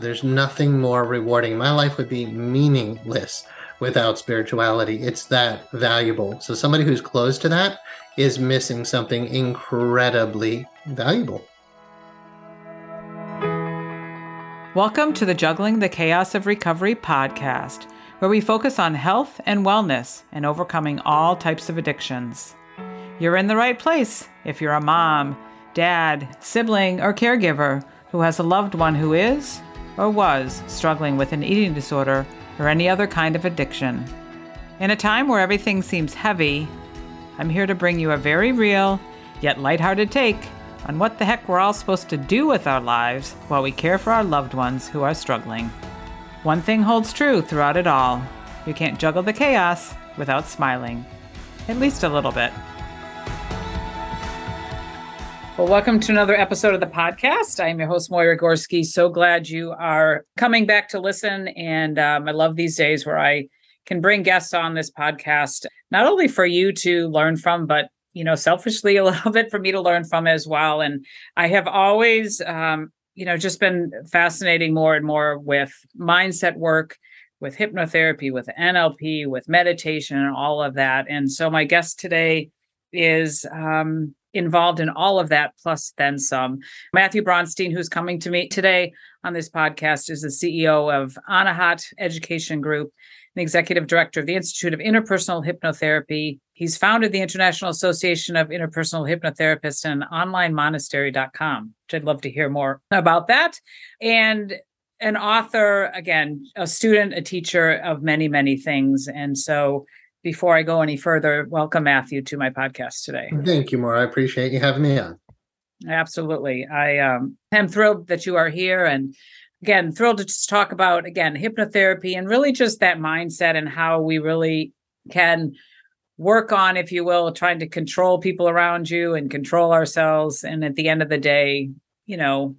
There's nothing more rewarding. My life would be meaningless without spirituality. It's that valuable. So, somebody who's close to that is missing something incredibly valuable. Welcome to the Juggling the Chaos of Recovery podcast, where we focus on health and wellness and overcoming all types of addictions. You're in the right place if you're a mom, dad, sibling, or caregiver who has a loved one who is or was struggling with an eating disorder or any other kind of addiction. In a time where everything seems heavy, I'm here to bring you a very real, yet lighthearted take on what the heck we're all supposed to do with our lives while we care for our loved ones who are struggling. One thing holds true throughout it all you can't juggle the chaos without smiling, at least a little bit. Well, welcome to another episode of the podcast. I am your host, Moira Gorski. So glad you are coming back to listen. And um, I love these days where I can bring guests on this podcast, not only for you to learn from, but you know, selfishly a little bit for me to learn from as well. And I have always, um, you know, just been fascinating more and more with mindset work, with hypnotherapy, with NLP, with meditation, and all of that. And so my guest today is um, involved in all of that plus then some. Matthew Brownstein, who's coming to me today on this podcast, is the CEO of Anahat Education Group, and executive director of the Institute of Interpersonal Hypnotherapy. He's founded the International Association of Interpersonal Hypnotherapists and onlinemonastery.com, which I'd love to hear more about that. And an author, again, a student, a teacher of many, many things. And so before I go any further, welcome Matthew to my podcast today. Thank you, Maura. I appreciate you having me on. Absolutely. I um, am thrilled that you are here and again, thrilled to just talk about again hypnotherapy and really just that mindset and how we really can work on, if you will, trying to control people around you and control ourselves. And at the end of the day, you know,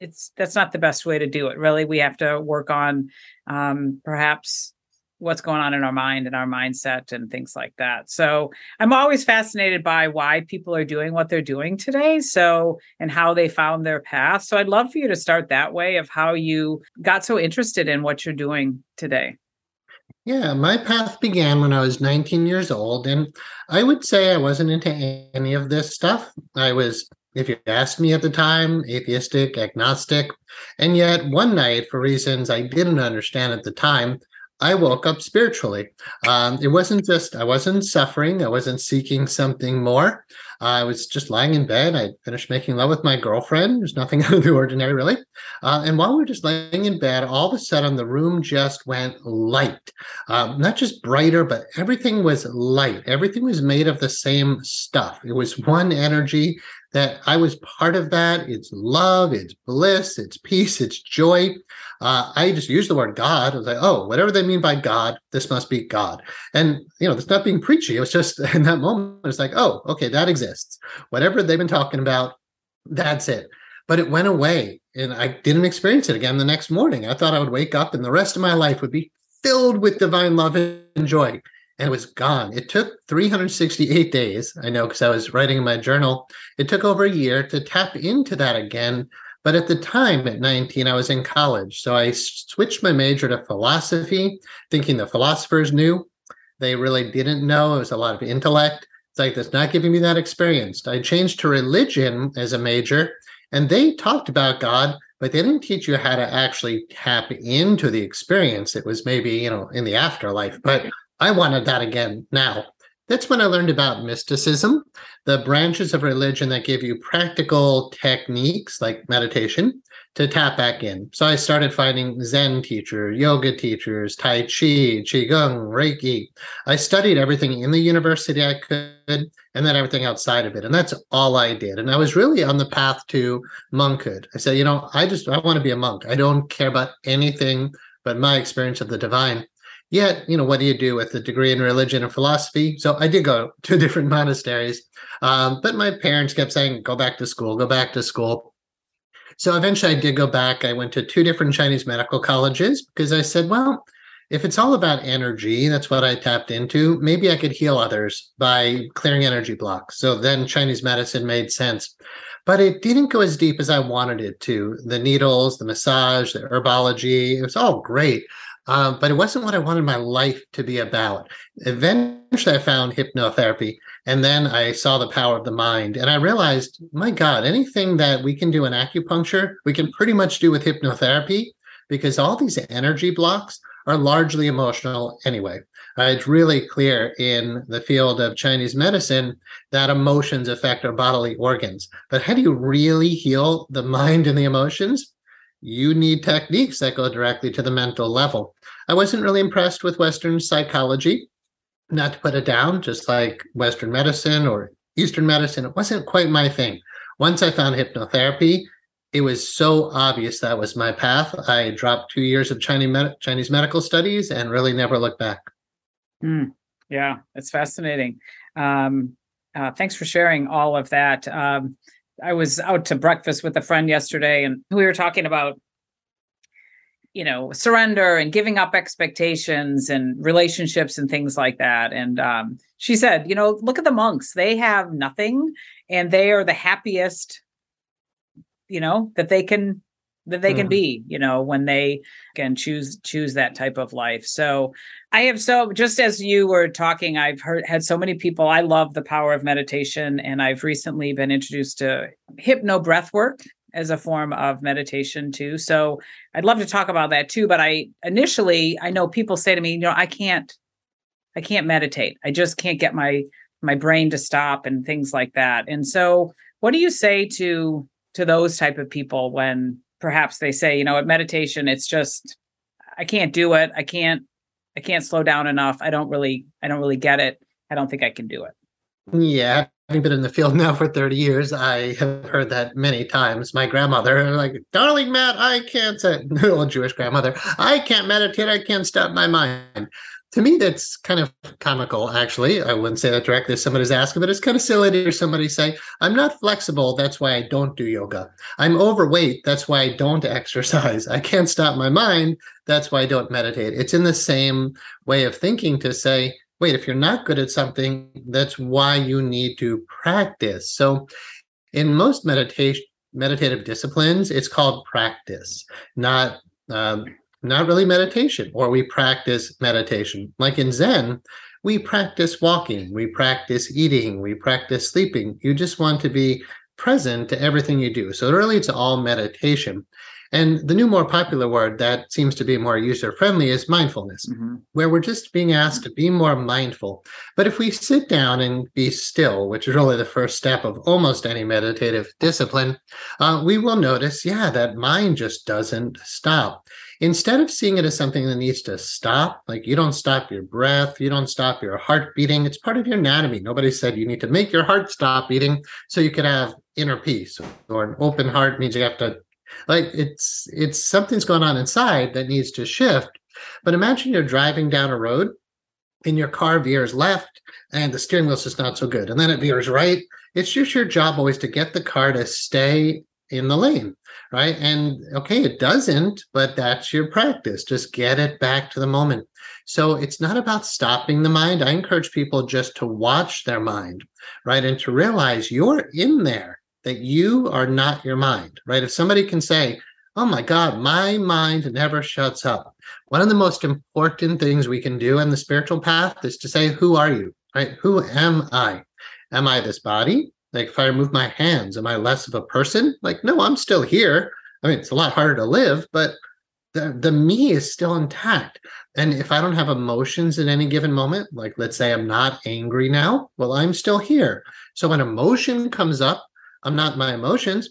it's that's not the best way to do it. Really, we have to work on um, perhaps what's going on in our mind and our mindset and things like that. So I'm always fascinated by why people are doing what they're doing today. So, and how they found their path. So I'd love for you to start that way of how you got so interested in what you're doing today. Yeah, my path began when I was 19 years old. And I would say I wasn't into any of this stuff. I was if you asked me at the time, atheistic, agnostic. And yet, one night, for reasons I didn't understand at the time, I woke up spiritually. Um, it wasn't just, I wasn't suffering, I wasn't seeking something more. I was just lying in bed. I finished making love with my girlfriend. There's nothing out of the ordinary, really. Uh, and while we were just laying in bed, all of a sudden the room just went light. Um, not just brighter, but everything was light. Everything was made of the same stuff. It was one energy that I was part of that. It's love, it's bliss, it's peace, it's joy uh, I just used the word God. I was like, oh, whatever they mean by God, this must be God. And, you know, it's not being preachy. It was just in that moment, it's like, oh, okay, that exists. Whatever they've been talking about, that's it. But it went away and I didn't experience it again the next morning. I thought I would wake up and the rest of my life would be filled with divine love and joy. And it was gone. It took 368 days. I know because I was writing in my journal. It took over a year to tap into that again but at the time, at 19, I was in college. So I switched my major to philosophy, thinking the philosophers knew. They really didn't know. It was a lot of intellect. It's like, that's not giving me that experience. I changed to religion as a major, and they talked about God, but they didn't teach you how to actually tap into the experience. It was maybe, you know, in the afterlife. But I wanted that again now. That's when I learned about mysticism, the branches of religion that give you practical techniques like meditation to tap back in. So I started finding Zen teachers, yoga teachers, Tai Chi, Qigong, Reiki. I studied everything in the university I could and then everything outside of it. And that's all I did. And I was really on the path to monkhood. I said, you know, I just, I want to be a monk. I don't care about anything but my experience of the divine. Yet, you know, what do you do with a degree in religion and philosophy? So I did go to different monasteries, um, but my parents kept saying, "Go back to school, go back to school." So eventually, I did go back. I went to two different Chinese medical colleges because I said, "Well, if it's all about energy, that's what I tapped into. Maybe I could heal others by clearing energy blocks. So then Chinese medicine made sense. But it didn't go as deep as I wanted it to. The needles, the massage, the herbology, it was all great. Um, but it wasn't what I wanted my life to be about. Eventually, I found hypnotherapy, and then I saw the power of the mind. And I realized, my God, anything that we can do in acupuncture, we can pretty much do with hypnotherapy because all these energy blocks are largely emotional anyway. Uh, it's really clear in the field of Chinese medicine that emotions affect our bodily organs. But how do you really heal the mind and the emotions? You need techniques that go directly to the mental level. I wasn't really impressed with Western psychology, not to put it down, just like Western medicine or Eastern medicine. It wasn't quite my thing. Once I found hypnotherapy, it was so obvious that was my path. I dropped two years of Chinese med- Chinese medical studies and really never looked back. Mm, yeah, it's fascinating. Um, uh, thanks for sharing all of that. Um, I was out to breakfast with a friend yesterday, and we were talking about you know surrender and giving up expectations and relationships and things like that. And um, she said you know look at the monks. They have nothing and they are the happiest you know that they can that they mm. can be you know when they can choose choose that type of life. So i have so just as you were talking i've heard had so many people i love the power of meditation and i've recently been introduced to hypno breath work as a form of meditation too. So i'd love to talk about that too but i initially i know people say to me you know i can't i can't meditate. I just can't get my my brain to stop and things like that. And so what do you say to to those type of people when perhaps they say you know at meditation it's just i can't do it. I can't i can't slow down enough. I don't really i don't really get it. I don't think i can do it. Yeah having been in the field now for 30 years i have heard that many times. My grandmother like darling matt i can't say old jewish grandmother i can't meditate. I can't stop my mind to me, that's kind of comical, actually. I wouldn't say that directly if somebody's asking, but it's kind of silly to hear somebody say, I'm not flexible. That's why I don't do yoga. I'm overweight. That's why I don't exercise. I can't stop my mind. That's why I don't meditate. It's in the same way of thinking to say, wait, if you're not good at something, that's why you need to practice. So, in most meditation, meditative disciplines, it's called practice, not um, not really meditation, or we practice meditation. Like in Zen, we practice walking, we practice eating, we practice sleeping. You just want to be present to everything you do. So really, it's all meditation. And the new, more popular word that seems to be more user friendly is mindfulness, mm-hmm. where we're just being asked to be more mindful. But if we sit down and be still, which is really the first step of almost any meditative discipline, uh, we will notice, yeah, that mind just doesn't stop instead of seeing it as something that needs to stop, like you don't stop your breath, you don't stop your heart beating, it's part of your anatomy. Nobody said you need to make your heart stop beating so you could have inner peace. Or an open heart means you have to like it's it's something's going on inside that needs to shift. But imagine you're driving down a road and your car veers left and the steering wheel's just not so good. And then it veers right. It's just your job always to get the car to stay in the lane right? And okay, it doesn't, but that's your practice. Just get it back to the moment. So it's not about stopping the mind. I encourage people just to watch their mind, right? And to realize you're in there, that you are not your mind, right? If somebody can say, Oh my God, my mind never shuts up. One of the most important things we can do in the spiritual path is to say, Who are you? Right? Who am I? Am I this body? Like if I remove my hands, am I less of a person? Like, no, I'm still here. I mean, it's a lot harder to live, but the, the me is still intact. And if I don't have emotions at any given moment, like let's say I'm not angry now, well, I'm still here. So when emotion comes up, I'm not my emotions.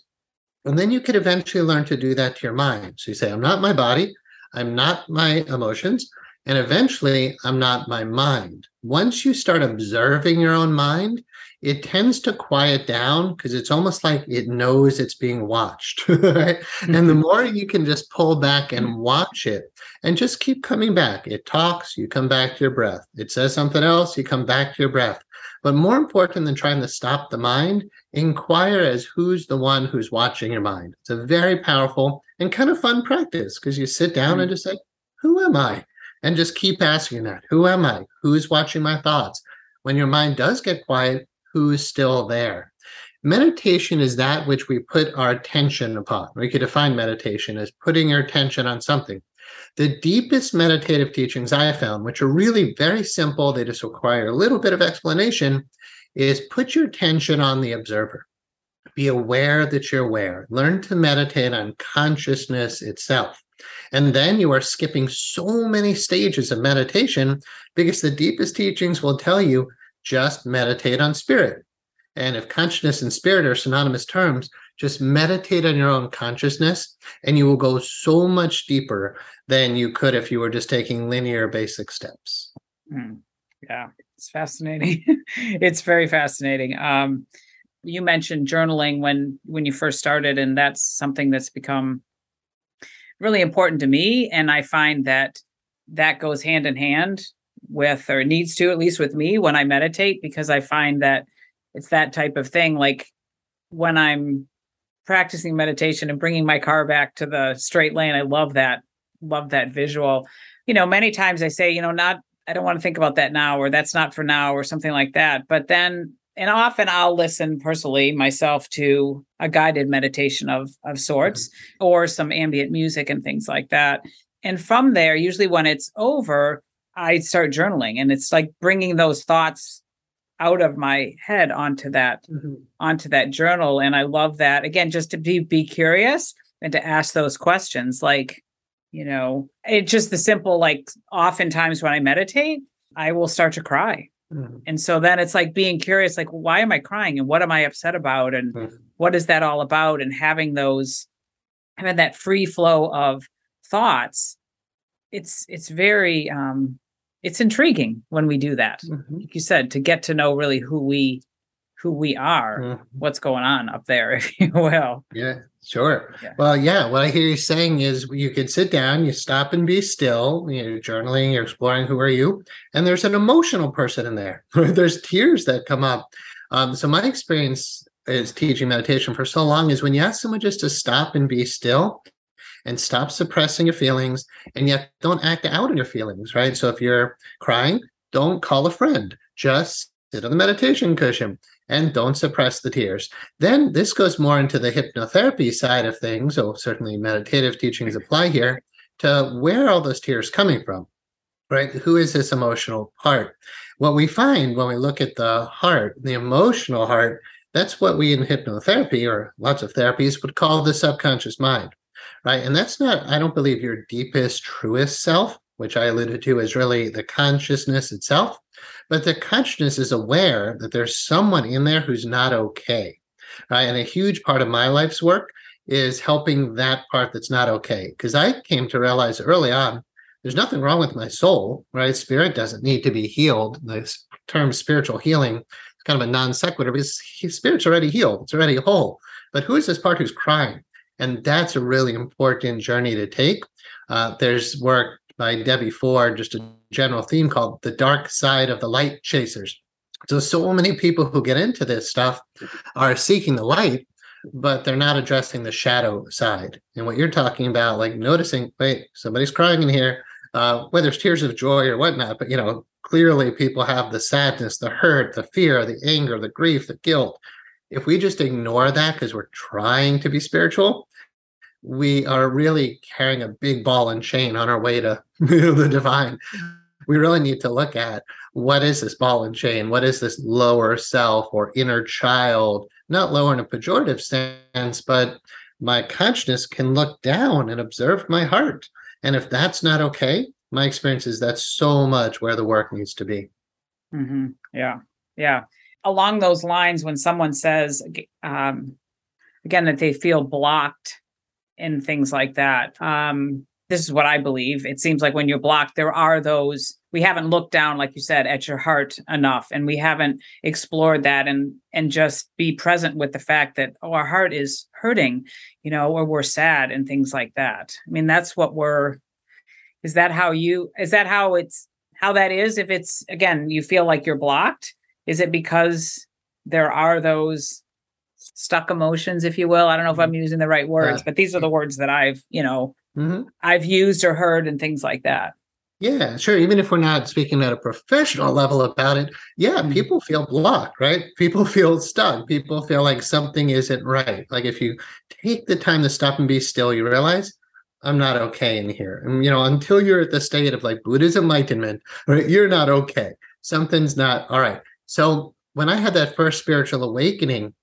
And then you could eventually learn to do that to your mind. So you say, I'm not my body, I'm not my emotions, and eventually I'm not my mind. Once you start observing your own mind, it tends to quiet down because it's almost like it knows it's being watched. Right? And the mm-hmm. more you can just pull back and watch it and just keep coming back, it talks, you come back to your breath. It says something else, you come back to your breath. But more important than trying to stop the mind, inquire as who's the one who's watching your mind. It's a very powerful and kind of fun practice because you sit down mm-hmm. and just say, Who am I? And just keep asking that Who am I? Who's watching my thoughts? When your mind does get quiet, who's still there? Meditation is that which we put our attention upon. We could define meditation as putting your attention on something. The deepest meditative teachings I found, which are really very simple, they just require a little bit of explanation, is put your attention on the observer. Be aware that you're aware. Learn to meditate on consciousness itself. And then you are skipping so many stages of meditation because the deepest teachings will tell you just meditate on spirit. And if consciousness and spirit are synonymous terms, just meditate on your own consciousness and you will go so much deeper than you could if you were just taking linear basic steps. Mm, yeah, it's fascinating. it's very fascinating. Um, you mentioned journaling when when you first started and that's something that's become really important to me and i find that that goes hand in hand with or needs to at least with me when i meditate because i find that it's that type of thing like when i'm practicing meditation and bringing my car back to the straight lane i love that love that visual. You know many times i say you know not i don't want to think about that now or that's not for now or something like that but then and often I'll listen personally myself to a guided meditation of of sorts mm-hmm. or some ambient music and things like that. And from there, usually when it's over, I start journaling and it's like bringing those thoughts out of my head onto that mm-hmm. onto that journal and I love that again just to be be curious and to ask those questions like you know it's just the simple like oftentimes when I meditate I will start to cry Mm-hmm. And so then it's like being curious, like, why am I crying and what am I upset about? And mm-hmm. what is that all about? And having those, having that free flow of thoughts, it's, it's very, um, it's intriguing when we do that. Mm-hmm. Like you said, to get to know really who we, who we are, mm-hmm. what's going on up there, if you will. Yeah. Sure. Yeah. Well, yeah. What I hear you saying is you can sit down, you stop and be still. You're journaling, you're exploring who are you, and there's an emotional person in there. there's tears that come up. Um, so my experience is teaching meditation for so long is when you ask someone just to stop and be still and stop suppressing your feelings and yet don't act out on your feelings right so if you're crying don't call a friend just sit on the meditation cushion and don't suppress the tears. Then this goes more into the hypnotherapy side of things. So certainly meditative teachings apply here to where all those tears coming from, right? Who is this emotional part? What we find when we look at the heart, the emotional heart, that's what we in hypnotherapy or lots of therapies would call the subconscious mind, right? And that's not, I don't believe, your deepest, truest self, which I alluded to is really the consciousness itself. But the consciousness is aware that there's someone in there who's not okay right? And a huge part of my life's work is helping that part that's not okay. Because i came to realize early on there's nothing wrong with my soul right? Spirit doesn't need to be healed. The term spiritual healing is kind of a non sequitur because spirit's already healed it's already whole. But who is this part who's crying? And that's a really important journey to take. Uh, there's work by Debbie Ford, just a general theme called The Dark Side of the Light Chasers. So, so many people who get into this stuff are seeking the light, but they're not addressing the shadow side. And what you're talking about, like noticing, wait, somebody's crying in here, uh, whether it's tears of joy or whatnot, but you know, clearly people have the sadness, the hurt, the fear, the anger, the grief, the guilt. If we just ignore that because we're trying to be spiritual, we are really carrying a big ball and chain on our way to the divine. We really need to look at what is this ball and chain? What is this lower self or inner child? Not lower in a pejorative sense, but my consciousness can look down and observe my heart. And if that's not okay, my experience is that's so much where the work needs to be. Mm-hmm. Yeah. Yeah. Along those lines, when someone says, um, again, that they feel blocked and things like that. Um, this is what I believe. It seems like when you're blocked, there are those we haven't looked down, like you said, at your heart enough, and we haven't explored that and and just be present with the fact that oh, our heart is hurting, you know, or we're sad and things like that. I mean, that's what we're. Is that how you? Is that how it's how that is? If it's again, you feel like you're blocked. Is it because there are those stuck emotions, if you will. I don't know if I'm mm-hmm. using the right words, but these are the words that I've, you know, mm-hmm. I've used or heard and things like that. Yeah, sure. Even if we're not speaking at a professional level about it, yeah, mm-hmm. people feel blocked, right? People feel stuck. People feel like something isn't right. Like if you take the time to stop and be still, you realize I'm not okay in here. And you know, until you're at the state of like Buddha's enlightenment, right, you're not okay. Something's not all right. So when I had that first spiritual awakening,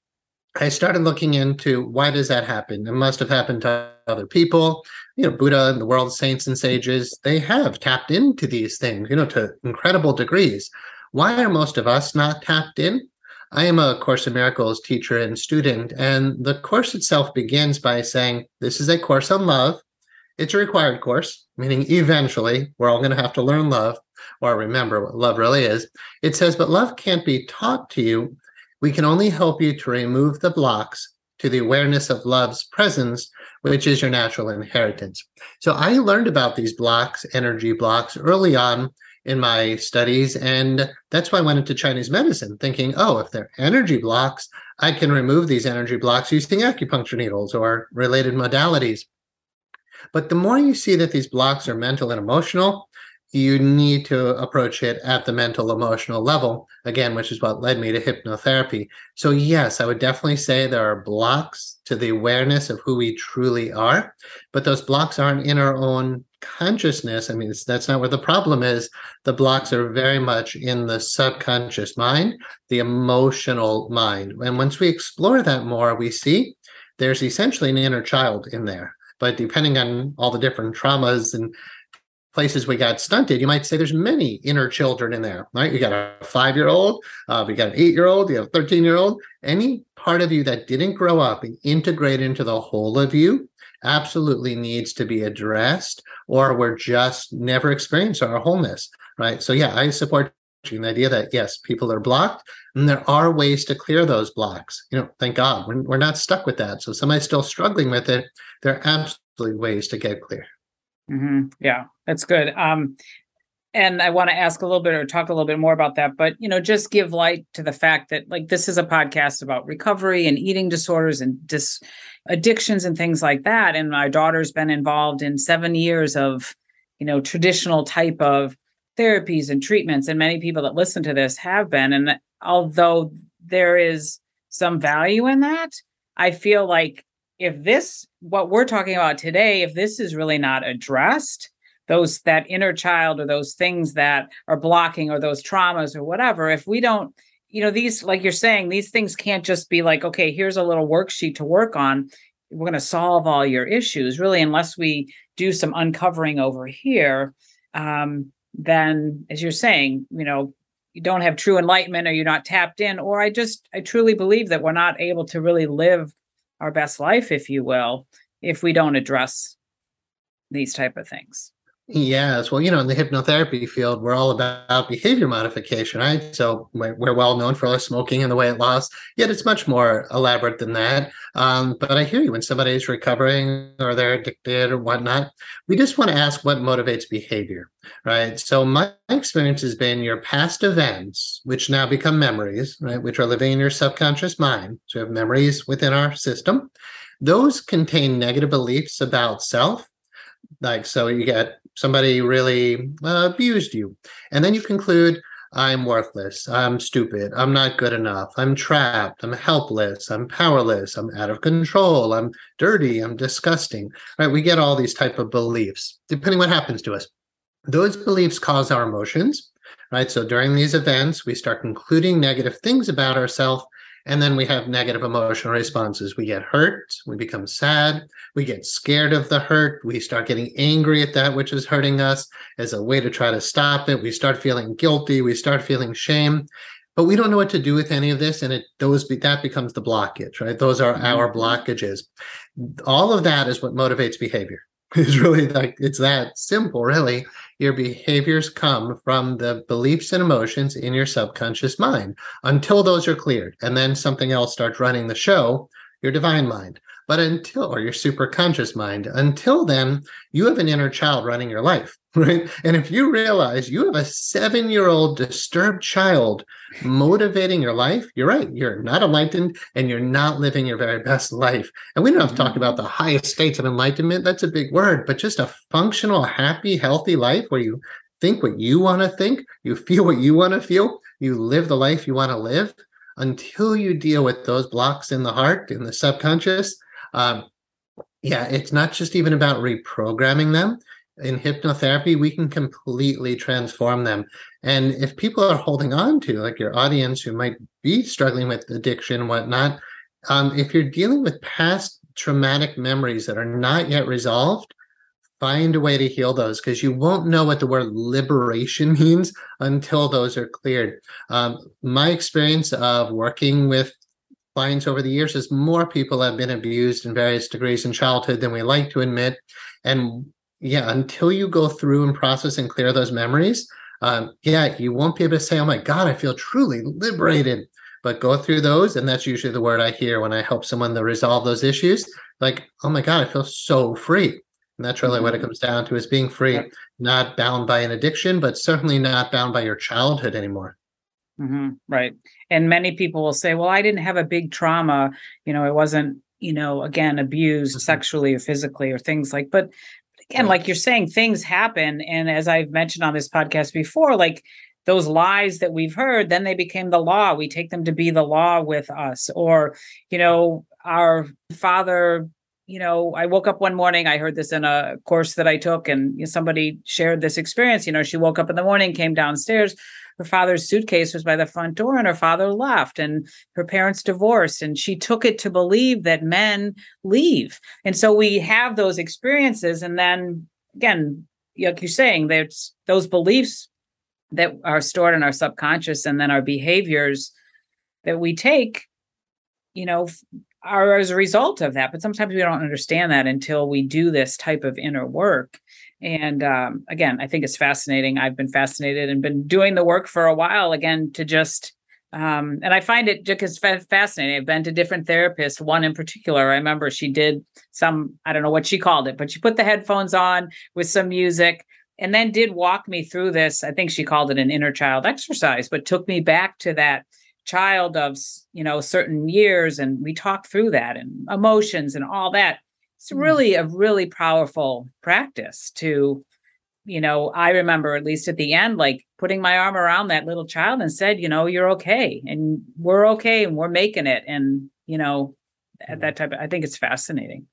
I started looking into why does that happen? It must have happened to other people. You know, Buddha and the world saints and sages, they have tapped into these things, you know, to incredible degrees. Why are most of us not tapped in? I am a Course in Miracles teacher and student, and the course itself begins by saying, This is a course on love. It's a required course, meaning eventually we're all going to have to learn love or remember what love really is. It says, But love can't be taught to you we can only help you to remove the blocks to the awareness of love's presence, which is your natural inheritance. So I learned about these blocks, energy blocks, early on in my studies. And that's why I went into Chinese medicine, thinking, oh, if they're energy blocks, I can remove these energy blocks using acupuncture needles or related modalities. But the more you see that these blocks are mental and emotional, you need to approach it at the mental emotional level again which is what led me to hypnotherapy. So yes i would definitely say there are blocks to the awareness of who we truly are but those blocks aren't in our own consciousness. I mean that's not where the problem is. The blocks are very much in the subconscious mind the emotional mind. And once we explore that more we see there's essentially an inner child in there. But depending on all the different traumas and places we got stunted, you might say there's many inner children in there, right? You got a five year old, uh, we got an eight year old, you have a 13 year old. Any part of you that didn't grow up and integrate into the whole of you absolutely needs to be addressed, or we're just never experiencing our wholeness, right? So, yeah, I support the idea that yes, people are blocked, and there are ways to clear those blocks. You know, thank God we're, we're not stuck with that. So, somebody's still struggling with it, there are absolutely ways to get clear. Mm-hmm. Yeah, that's good. Um, and I want to ask a little bit or talk a little bit more about that, but you know, just give light to the fact that like this is a podcast about recovery and eating disorders and dis addictions and things like that. And my daughter's been involved in seven years of, you know, traditional type of therapies and treatments. And many people that listen to this have been. And although there is some value in that, I feel like if this what we're talking about today if this is really not addressed those that inner child or those things that are blocking or those traumas or whatever if we don't you know these like you're saying these things can't just be like okay here's a little worksheet to work on. We're going to solve all your issues. Really unless we do some uncovering over here um, then as you're saying you know you don't have true enlightenment or you're not tapped in or i just i truly believe that we're not able to really live our best life if you will if we don't address these type of things Yes. Well, you know, in the hypnotherapy field, we're all about behavior modification, right? So we're well known for our smoking and the weight loss, yet it's much more elaborate than that. Um, but I hear you when somebody is recovering or they're addicted or whatnot, we just want to ask what motivates behavior, right? So my experience has been your past events, which now become memories, right? Which are living in your subconscious mind. So we have memories within our system. Those contain negative beliefs about self like so you get somebody really uh, abused you. And then you conclude i'm worthless. I'm stupid. I'm not good enough. I'm trapped. I'm helpless. I'm powerless. I'm out of control. I'm dirty. I'm disgusting. Right? We get all these type of beliefs depending what happens to us. Those beliefs cause our emotions right? So during these events we start concluding negative things about ourselves and then we have negative emotional responses. We get hurt, we become sad, we get scared of the hurt, we start getting angry at that which is hurting us as a way to try to stop it. We start feeling guilty, we start feeling shame. But we don't know what to do with any of this, and it those that becomes the blockage, right? Those are our mm-hmm. blockages. All of that is what motivates behavior. It's really like it's that simple, really your behaviors come from the beliefs and emotions in your subconscious mind until those are cleared. And then something else starts running the show, your divine mind. But until, or your superconscious mind, until then, you have an inner child running your life, right? And if you realize you have a seven year old disturbed child motivating your life, you're right. You're not enlightened and you're not living your very best life. And we don't have to talk about the highest states of enlightenment. That's a big word, but just a functional, happy, healthy life where you think what you want to think, you feel what you want to feel, you live the life you want to live until you deal with those blocks in the heart, in the subconscious. Um, yeah, it's not just even about reprogramming them. In hypnotherapy, we can completely transform them. And if people are holding on to, like your audience who might be struggling with addiction and whatnot, um, if you're dealing with past traumatic memories that are not yet resolved, find a way to heal those because you won't know what the word liberation means until those are cleared. Um, my experience of working with clients over the years is more people have been abused in various degrees in childhood than we like to admit. And yeah, until you go through and process and clear those memories, um, yeah, you won't be able to say, oh my God, I feel truly liberated. But go through those, and that's usually the word I hear when I help someone to resolve those issues. Like, oh my God, I feel so free. And that's really mm-hmm. what it mm-hmm. comes down to is being free, yeah. not bound by an addiction, but certainly not bound by your childhood anymore. Mm-hmm. Right. And many people will say, well, I didn't have a big trauma. You know, it wasn't, you know, again, abused mm-hmm. sexually or physically or things like, but again, like you're saying, things happen. And as I've mentioned on this podcast before, like those lies that we've heard, then they became the law. We take them to be the law with us. Or, you know, our father you know, I woke up one morning, I heard this in a course that I took, and you know, somebody shared this experience. You know, she woke up in the morning, came downstairs, her father's suitcase was by the front door, and her father left, and her parents divorced, and she took it to believe that men leave. And so we have those experiences, and then again, like you're saying, there's those beliefs that are stored in our subconscious, and then our behaviors that we take you know are as a result of that. But sometimes we don't understand that until we do this type of inner work. And um, again, I think it's fascinating. I've been fascinated and been doing the work for a while again to just, um, and I find it just fascinating. I've been to different therapists, one in particular. I remember she did some, I don't know what she called it, but she put the headphones on with some music and then did walk me through this. I think she called it an inner child exercise, but took me back to that child of you know certain years and we talked through that and emotions and all that it's mm. really a really powerful practice to you know i remember at least at the end like putting my arm around that little child and said you know you're okay and we're okay and we're making it and you know at that type of i think it's fascinating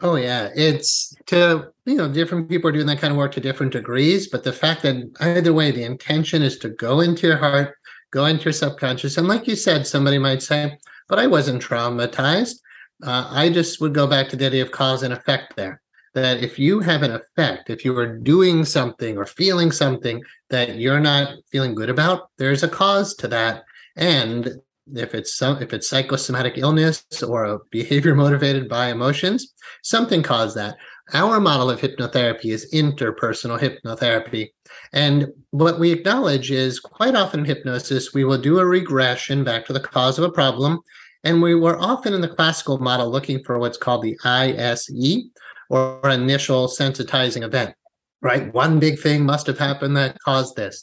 oh yeah it's to you know different people are doing that kind of work to different degrees but the fact that either way the intention is to go into your heart go into your subconscious. And like you said, somebody might say, but I wasn't traumatized. Uh, I just would go back to the idea of cause and effect there. That if you have an effect, if you are doing something or feeling something that you're not feeling good about, there's a cause to that. And if it's some if it's psychosomatic illness or a behavior motivated by emotions, something caused that. Our model of hypnotherapy is interpersonal hypnotherapy. And what we acknowledge is quite often in hypnosis, we will do a regression back to the cause of a problem. And we were often in the classical model looking for what's called the ISE or initial sensitizing event, right? One big thing must have happened that caused this.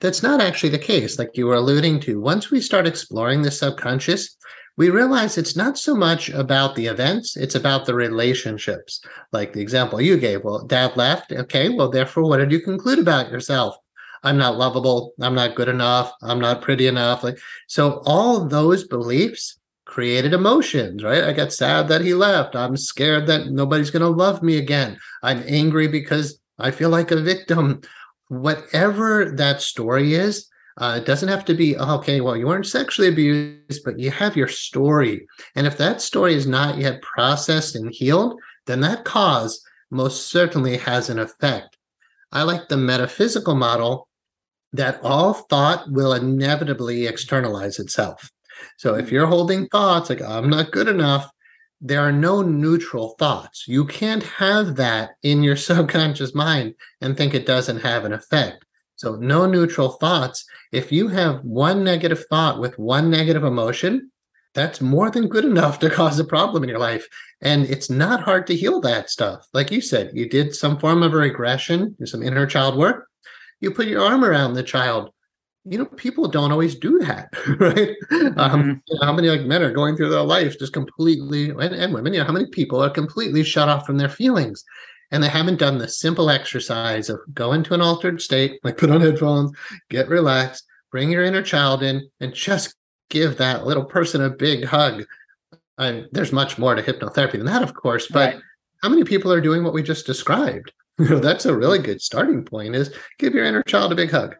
That's not actually the case, like you were alluding to. Once we start exploring the subconscious, we realize it's not so much about the events, it's about the relationships. Like the example you gave. Well, dad left. Okay, well, therefore, what did you conclude about yourself? I'm not lovable. I'm not good enough. I'm not pretty enough. Like so, all those beliefs created emotions, right? I got sad that he left. I'm scared that nobody's going to love me again. I'm angry because I feel like a victim. Whatever that story is, uh, it doesn't have to be, oh, okay, well, you weren't sexually abused, but you have your story. And if that story is not yet processed and healed, then that cause most certainly has an effect. I like the metaphysical model that all thought will inevitably externalize itself. So if you're holding thoughts like, I'm not good enough, there are no neutral thoughts. You can't have that in your subconscious mind and think it doesn't have an effect. So, no neutral thoughts. If you have one negative thought with one negative emotion, that's more than good enough to cause a problem in your life. And it's not hard to heal that stuff. Like you said, you did some form of regression, some inner child work. You put your arm around the child. You know, people don't always do that, right? Um, mm-hmm. Um, you know, how many like men are going through their life just completely, and, and women, you know, how many people are completely shut off from their feelings? and they haven't done the simple exercise of go into an altered state, like put on headphones, get relaxed, bring your inner child in, and just give that little person a big hug. I, there's much more to hypnotherapy than that, of course, but right. how many people are doing what we just described? You know, that's a really good starting point is give your inner child a big hug.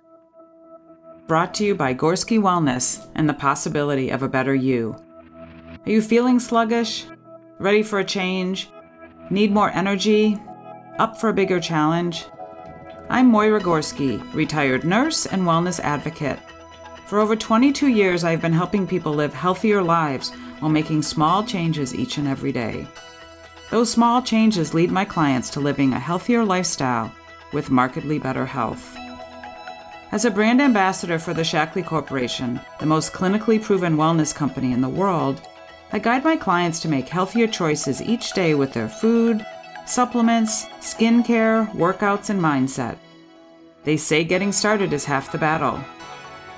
Brought to you by Gorski Wellness and the possibility of a better you. Are you feeling sluggish? Ready for a change? Need more energy? Up for a bigger challenge? I'm Moira Gorski, retired nurse and wellness advocate. For over 22 years, I've been helping people live healthier lives while making small changes each and every day. Those small changes lead my clients to living a healthier lifestyle with markedly better health. As a brand ambassador for the Shaklee Corporation, the most clinically proven wellness company in the world, I guide my clients to make healthier choices each day with their food, supplements, skincare, workouts, and mindset. They say getting started is half the battle.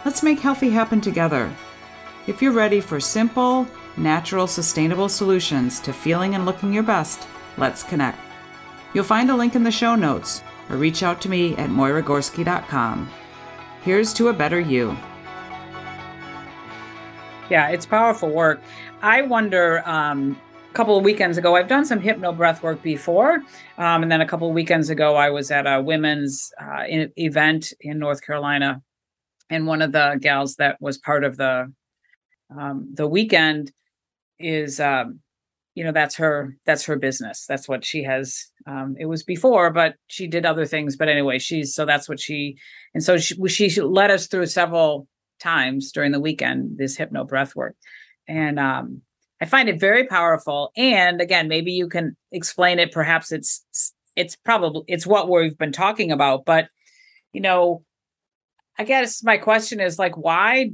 Let's make healthy happen together. If you're ready for simple, natural, sustainable solutions to feeling and looking your best, let's connect. You'll find a link in the show notes or reach out to me at moiragorski.com. Here's to a better you. Yeah, it's powerful work. I wonder um, a couple of weekends ago, I've done some hypno breath work before. Um, and then a couple of weekends ago, I was at a women's uh, in, event in North Carolina. And one of the gals that was part of the um, the weekend is, um, you know, that's her that's her business. That's what she has. Um, it was before, but she did other things. But anyway, she's so that's what she and so she, she led us through several times during the weekend this hypno breath work, and um, I find it very powerful. And again, maybe you can explain it. Perhaps it's it's probably it's what we've been talking about, but you know, I guess my question is like, why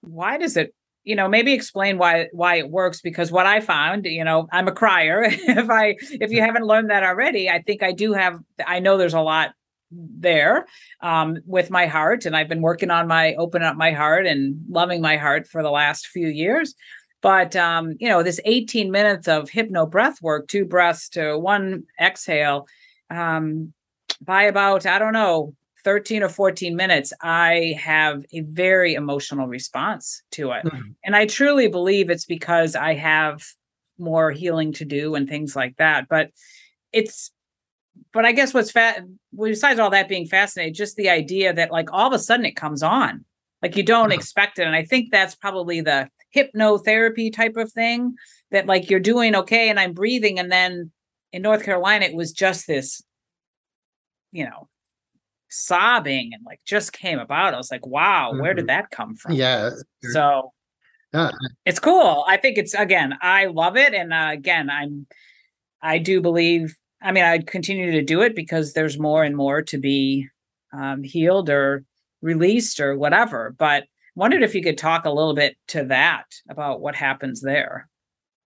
why does it you know maybe explain why why it works because what i found you know i'm a crier. If i if you haven't learned that already i think i do have i know there's a lot there um, with my heart and i've been working on my open up my heart and loving my heart for the last few years. But um, you know, this 18 minutes of hypno breath work, two breaths to one exhale, um, by about, I don't know, 13 or 14 minutes, I have a very emotional response to it. Mm-hmm. And I truly believe it's because I have more healing to do and things like that. But it's but I guess what's fat besides all that being fascinating, just the idea that like all of a sudden it comes on. Like you don't expect it. And I think that's probably the hypnotherapy type of thing that like you're doing okay and I'm breathing. And then in North Carolina, it was just this, you know, sobbing and like just came about. I was like, wow, mm-hmm. where did mm-hmm. that come from? Yeah. So uh, it's cool. I think it's again, I love it. And uh, again, I'm, I do believe, I mean, I continue to do it because there's more and more to be um, healed or released or whatever. But wondered if you could talk a little bit to that about what happens there.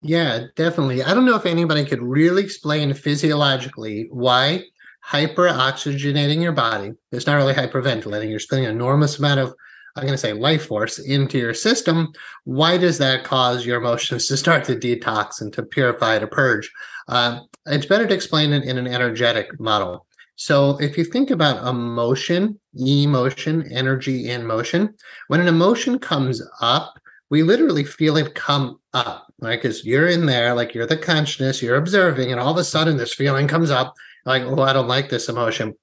Yeah, definitely. I don't know if anybody could really explain physiologically why hyperoxygenating your body, it's not really hyperventilating, you're spending an enormous amount of, I'm going to say, life force into your system. Why does that cause your emotions to start to detox and to purify, to purge? Uh, it's better to explain it in an energetic model. So if you think about emotion, emotion, energy in motion, when an emotion comes up, we literally feel it come up, right? Because you're in there, like you're the consciousness, you're observing, and all of a sudden this feeling comes up, like, oh, I don't like this emotion.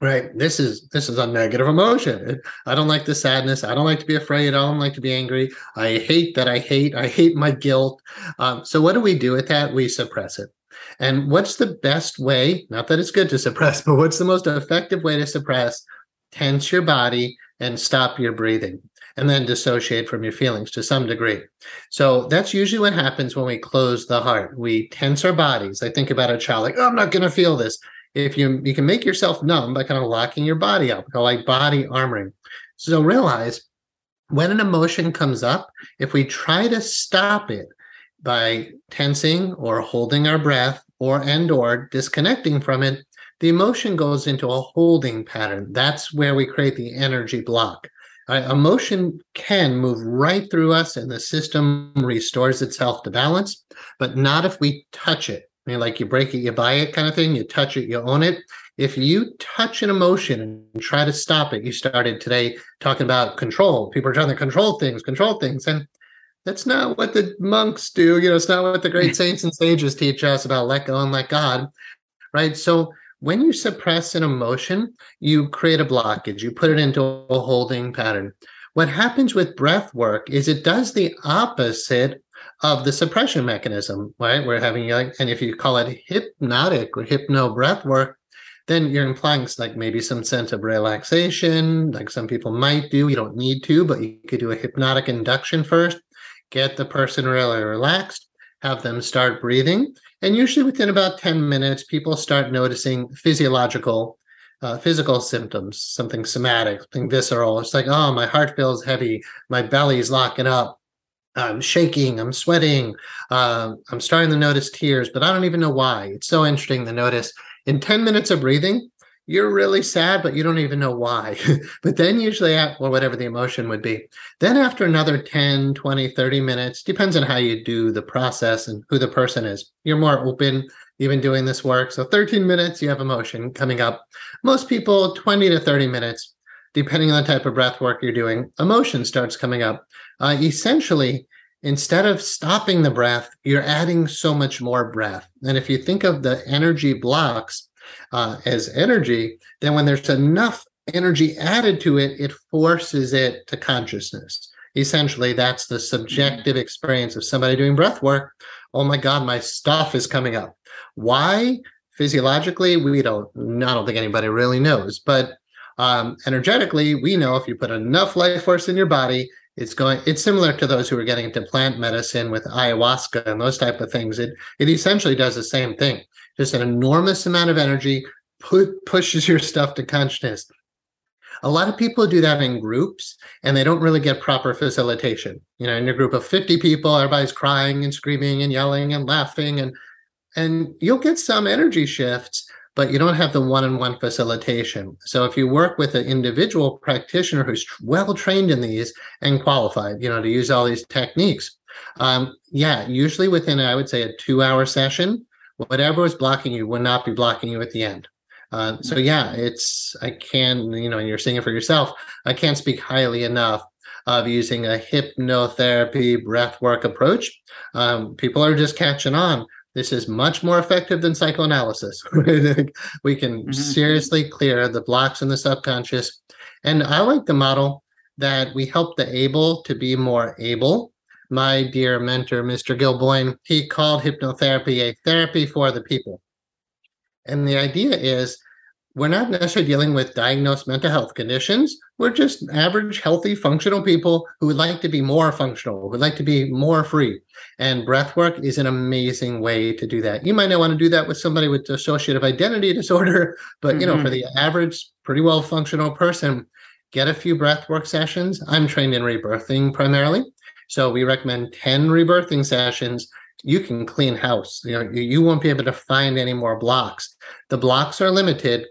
Right. This is this is a negative emotion. I don't like the sadness. I don't like to be afraid. I don't like to be angry. I hate that I hate. I hate my guilt. Um, so what do we do with that? We suppress it. And what's the best way? Not that it's good to suppress, but what's the most effective way to suppress? Tense your body and stop your breathing and then dissociate from your feelings to some degree. So that's usually what happens when we close the heart. We tense our bodies. I think about a child like, oh, I'm not going to feel this. If you you can make yourself numb by kind of locking your body up, like body armoring. So realize when an emotion comes up, if we try to stop it by tensing or holding our breath or and or disconnecting from it the emotion goes into a holding pattern that's where we create the energy block uh, emotion can move right through us and the system restores itself to balance but not if we touch it I mean, like you break it, you buy it kind of thing. You touch it, you own it. If you touch an emotion and try to stop it, you started today talking about control. People are trying to control things, control things. And that's not what the monks do. You know, it's not what the great saints and sages teach us about let go and let God. Right. So when you suppress an emotion, you create a blockage, you put it into a holding pattern. What happens with breath work is it does the opposite of the suppression mechanism, right? We're having like, and if you call it hypnotic or hypno breath work, then you're implying like maybe some sense of relaxation, like some people might do. You don't need to, but you could do a hypnotic induction first, get the person really relaxed, have them start breathing. And usually within about 10 minutes, people start noticing physiological, uh, physical symptoms, something somatic, something visceral. It's like, oh, my heart feels heavy, my belly's locking up, I'm shaking, I'm sweating, uh, I'm starting to notice tears, but I don't even know why. It's so interesting to notice in 10 minutes of breathing, you're really sad, but you don't even know why. but then usually, at, well, whatever the emotion would be, then after another 10, 20, 30 minutes, depends on how you do the process and who the person is. You're more open, even doing this work. So 13 minutes, you have emotion coming up. Most people, 20 to 30 minutes, depending on the type of breath work you're doing, emotion starts coming up. Uh, essentially, instead of stopping the breath, you're adding so much more breath. And if you think of the energy blocks uh, as energy, then when there's enough energy added to it, it forces it to consciousness. Essentially, that's the subjective experience of somebody doing breath work. Oh my God, my stuff is coming up. Why? Physiologically, we don't, I don't think anybody really knows. But um, energetically, we know if you put enough life force in your body, it's going it's similar to those who are getting into plant medicine with ayahuasca and those type of things. It it essentially does the same thing. Just an enormous amount of energy put, pushes your stuff to consciousness. A lot of people do that in groups and they don't really get proper facilitation. You know in a group of 50 people everybody's crying and screaming and yelling and laughing and and you'll get some energy shifts but you don't have the one-on-one facilitation. So if you work with an individual practitioner who's well trained in these and qualified, you know, to use all these techniques, um, yeah, usually within I would say a two-hour session, whatever is blocking you will not be blocking you at the end. Uh, so yeah, it's I can you know, and you're seeing it for yourself. I can't speak highly enough of using a hypnotherapy breathwork approach. Um, people are just catching on this is much more effective than psychoanalysis. we can mm-hmm. seriously clear the blocks in the subconscious. And I like the model that we help the able to be more able. My dear mentor, Mr. Gil Boyne, he called hypnotherapy a therapy for the people. And the idea is we're not necessarily dealing with diagnosed mental health conditions. We're just average, healthy, functional people who would like to be more functional, who would like to be more free. And breath work is an amazing way to do that. You might not want to do that with somebody with dissociative identity disorder, but mm-hmm. you know, for mm-hmm. the average, pretty well functional person, get a few breath work sessions. I'm trained in rebirthing primarily. So we recommend 10 rebirthing sessions you can clean house. You know, you won't be able to find any more blocks. The blocks are limited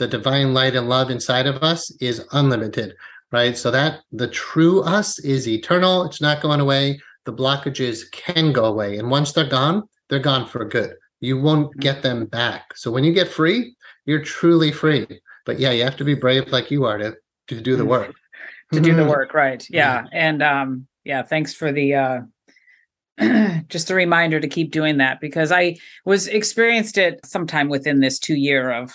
the divine light and love inside of us is unlimited, right? So that the true us is eternal, it's not going away. The blockages can go away. And once they're gone, they're gone for good. You won't get them back. So when you get free, you're truly free. But yeah, you have to be brave like you are to, to do the mm-hmm. work. to do the work, right. Yeah. And um, yeah, thanks for the uh just a reminder to keep doing that because I was experienced it sometime within this two year of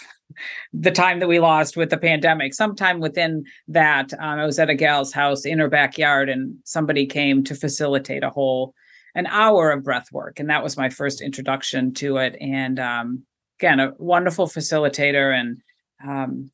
the time that we lost with the pandemic. Sometime within that, um, I was at a gal's house in her backyard, and somebody came to facilitate a whole an hour of breath work, and that was my first introduction to it. And um, again, a wonderful facilitator, and um,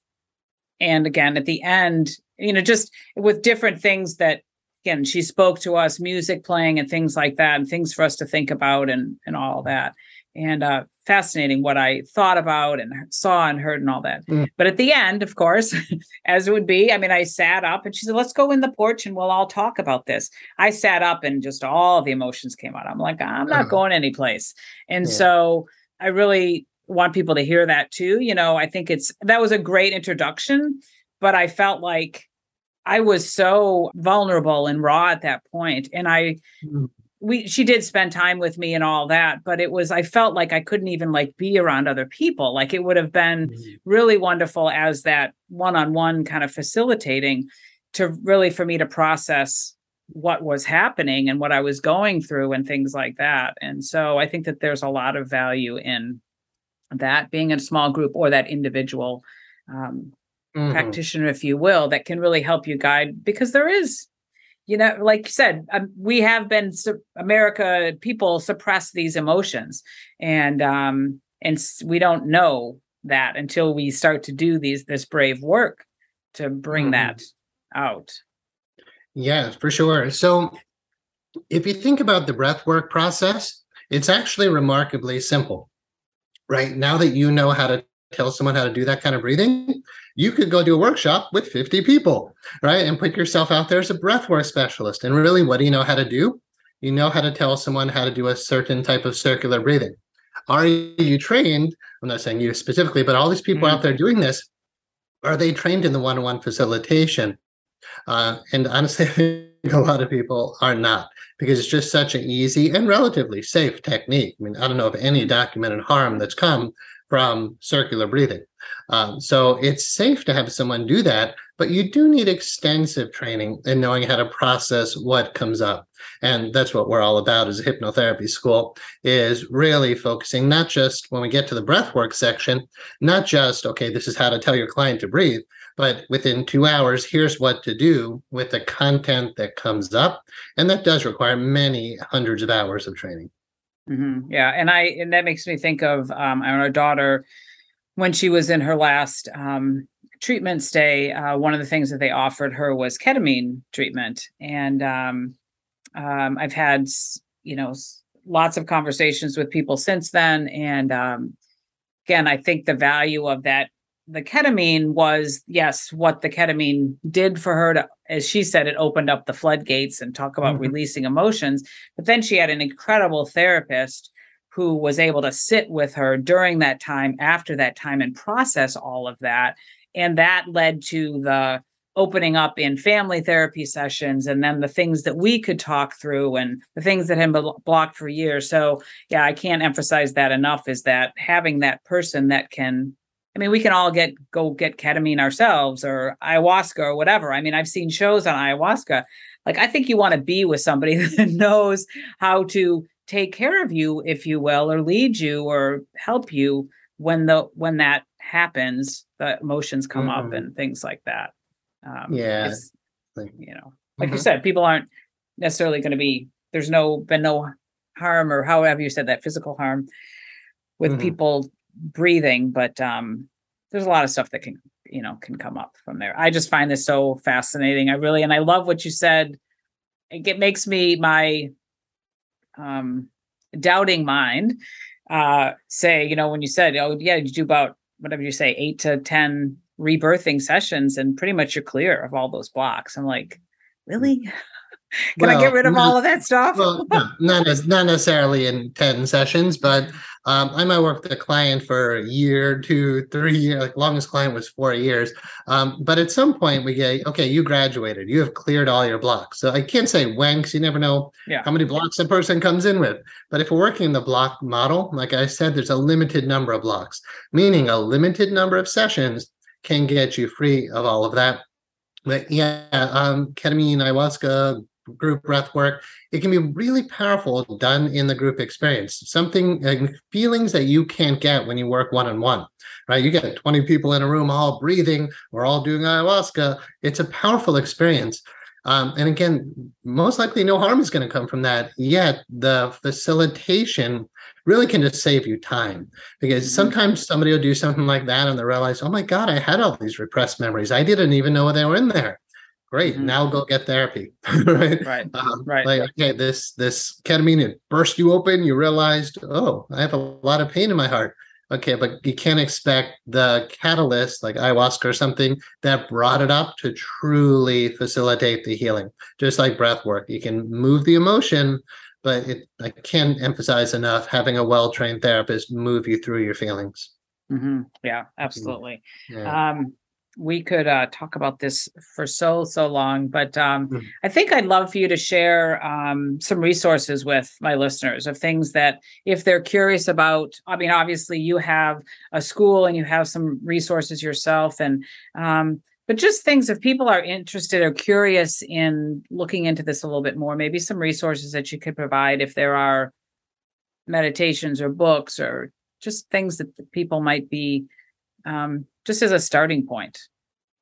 and again at the end, you know, just with different things that again she spoke to us, music playing and things like that, and things for us to think about, and and all that and uh, fascinating what I thought about and saw and heard and all that. Mm. But at the end, of course, as it would be, I mean, I sat up and she said, "Let's go in the porch and we'll all talk about this." I sat up and just all the emotions came out. I'm like, I'm not uh-huh. going anyplace, and yeah. so I really want people to hear that too. You know, I think it's that was a great introduction, but I felt like I was so vulnerable and raw at that point, and I. Mm we she did spend time with me and all that but it was i felt like i couldn't even like be around other people like it would have been mm-hmm. really wonderful as that one-on-one kind of facilitating to really for me to process what was happening and what i was going through and things like that and so i think that there's a lot of value in that being in a small group or that individual um, mm-hmm. practitioner if you will that can really help you guide because there is you know like you said um, we have been su- america people suppress these emotions and um and we don't know that until we start to do these this brave work to bring mm-hmm. that out. Yeah for sure. So if you think about the breath work process it's actually remarkably simple right? Now that you know how to tell someone how to do that kind of breathing you could go do a workshop with 50 people, right? And put yourself out there as a breathwork specialist. And really, what do you know how to do? You know how to tell someone how to do a certain type of circular breathing. Are you trained? I'm not saying you specifically, but all these people mm-hmm. out there doing this, are they trained in the one on one facilitation? Uh, and honestly, I think a lot of people are not because it's just such an easy and relatively safe technique. I mean, I don't know of any documented harm that's come from circular breathing. Um, so it's safe to have someone do that, but you do need extensive training in knowing how to process what comes up. And that's what we're all about as a hypnotherapy school is really focusing not just when we get to the breathwork section, not just, okay, this is how to tell your client to breathe, but within two hours, here's what to do with the content that comes up. And that does require many hundreds of hours of training. Mm-hmm. Yeah. And I, and that makes me think of um, our daughter when she was in her last um, treatment stay, uh, one of the things that they offered her was ketamine treatment, and um, um, I've had you know lots of conversations with people since then, and um, again, I think the value of that the ketamine was yes what the ketamine did for her to as she said it opened up the floodgates and talk about mm-hmm. releasing emotions but then she had an incredible therapist who was able to sit with her during that time, after that time, and process all of that. And that led to the opening up in family therapy sessions and then the things that we could talk through and the things that had been blocked for years. So, yeah, I can't emphasize that enough is that having that person that can I mean, we can all get go get ketamine ourselves or ayahuasca or whatever. I mean, I've seen shows on ayahuasca. Like, I think you want to be with somebody that knows how to take care of you if you will or lead you or help you when the when that happens the emotions come mm-hmm. up and things like that um yeah you know like mm-hmm. you said people aren't necessarily going to be there's no been no harm or however you said that physical harm with mm-hmm. people breathing but um there's a lot of stuff that can you know can come up from there i just find this so fascinating i really and i love what you said it makes me my um, doubting mind uh, say, you know, when you said, oh, yeah, you do about whatever you say, eight to 10 rebirthing sessions, and pretty much you're clear of all those blocks. I'm like, really? Can well, I get rid of all of that stuff? well, no, not, not necessarily in 10 sessions, but um, I might work with a client for a year, two, three years. Like longest client was four years. Um, but at some point we get, okay, you graduated, you have cleared all your blocks. So I can't say when, because you never know yeah. how many blocks a person comes in with. But if we're working in the block model, like I said, there's a limited number of blocks, meaning a limited number of sessions can get you free of all of that. But yeah, um, ketamine, ayahuasca, group breath work it can be really powerful done in the group experience. Something feelings that you can't get when you work one-on-one right? You get 20 people in a room all breathing we're all doing ayahuasca it's a powerful experience. Um, and again most likely no harm is going to come from that yet the facilitation really can just save you time. Because mm-hmm. sometimes somebody will do something like that and they realize oh my god i had all these repressed memories. I didn't even know they were in there great mm-hmm. now go get therapy right? Right um, right like okay this this ketamine it burst you open you realized oh i have a lot of pain in my heart. Okay but you can't expect the catalyst like ayahuasca or something that brought it up to truly facilitate the healing. Just like breath work you can move the emotion but it, i can't emphasize enough having a well-trained therapist move you through your feelings. Mm-hmm. yeah absolutely. Yeah. um we could uh, talk about this for so so long but um, Mhm. i think i'd love for you to share um, some resources with my listeners of things that if they're curious about i mean obviously you have a school and you have some resources yourself and um, but just things if people are interested or curious in looking into this a little bit more maybe some resources that you could provide if there are meditations or books or just things that people might be um, just as a starting point.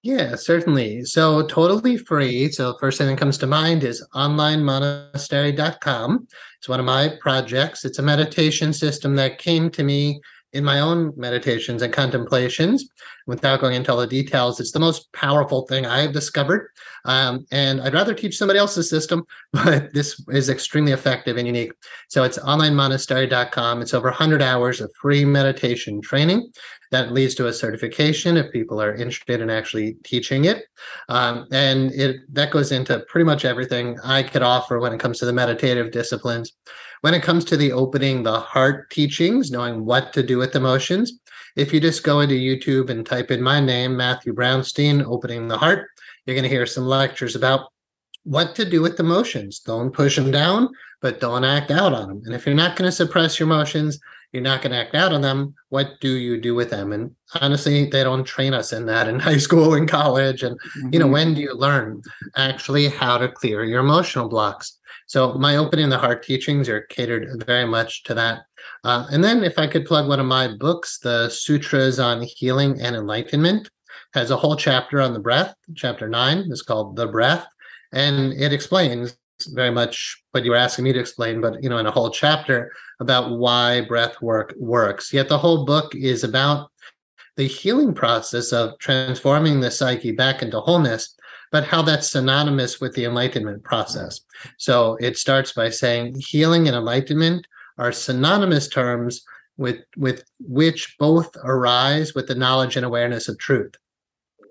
Yeah, certainly. So totally free. So first thing that comes to mind is onlinemonastery.com. It's one of my projects. It's a meditation system that came to me in my own meditations and contemplations. Without going into all the details, it's the most powerful thing I have discovered. Um, and I'd rather teach somebody else's system, but this is extremely effective and unique. So it's onlinemonastery.com. It's over 100 hours of free meditation training that leads to a certification if people are interested in actually teaching it. Um, and it that goes into pretty much everything I could offer when it comes to the meditative disciplines. When it comes to the opening the heart teachings, knowing what to do with emotions, if you just go into YouTube and type in my name, Matthew Brownstein, opening the heart, you're going to hear some lectures about what to do with emotions. Don't push them down, but don't act out on them. And if you're not going to suppress your emotions, you're not going to act out on them. What do you do with them? And honestly, they don't train us in that in high school and college. And, you know, Mhm. when do you learn actually how to clear your emotional blocks? So my opening the heart teachings are catered very much to that. Uh, and then if I could plug one of my books, the Sutras on Healing and Enlightenment, has a whole chapter on the breath. Chapter nine is called The Breath. And it explains very much what you were asking me to explain, but you know, in a whole chapter about why breath work works. Yet the whole book is about the healing process of transforming the psyche back into wholeness, but how that's synonymous with the enlightenment process. So it starts by saying healing and enlightenment are synonymous terms with, with which both arise with the knowledge and awareness of truth.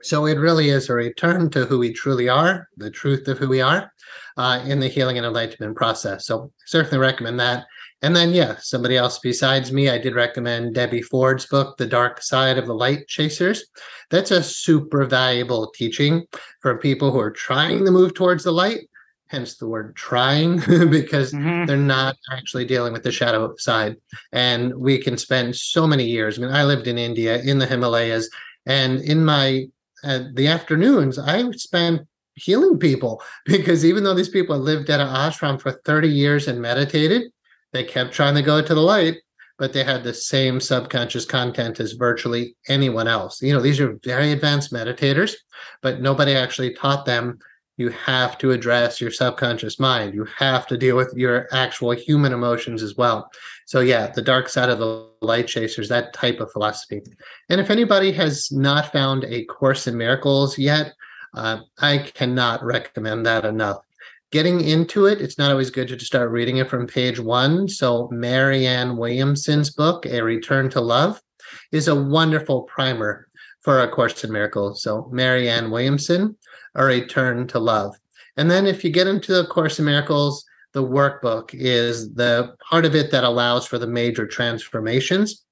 So it really is a return to who we truly are, the truth of who we are uh, in the healing and enlightenment process. So certainly recommend that. And then, yeah, somebody else besides me, I did recommend Debbie Ford's book, The Dark Side of the Light Chasers. That's a super valuable teaching for people who are trying to move towards the light, hence the word trying, because Mhm. they're not actually dealing with the shadow side. And we can spend so many years. I mean, I lived in India in the Himalayas, and in my uh, the afternoons, I spent healing people because even though these people lived at an ashram for 30 years and meditated, they kept trying to go to the light, but they had the same subconscious content as virtually anyone else. You know, these are very advanced meditators, but nobody actually taught them you have to address your subconscious mind. You have to deal with your actual human emotions as well. So, yeah, the dark side of the light chasers, that type of philosophy. And if anybody has not found a Course in Miracles yet, uh, I cannot recommend that enough. Getting into it, it's not always good to just start reading it from page one. So, Marianne Williamson's book, A Return to Love, is a wonderful primer for A Course in Miracles. So, Marianne Williamson, A Return to Love. And then, if you get into the Course in Miracles, the workbook is the part of it that allows for the major transformations.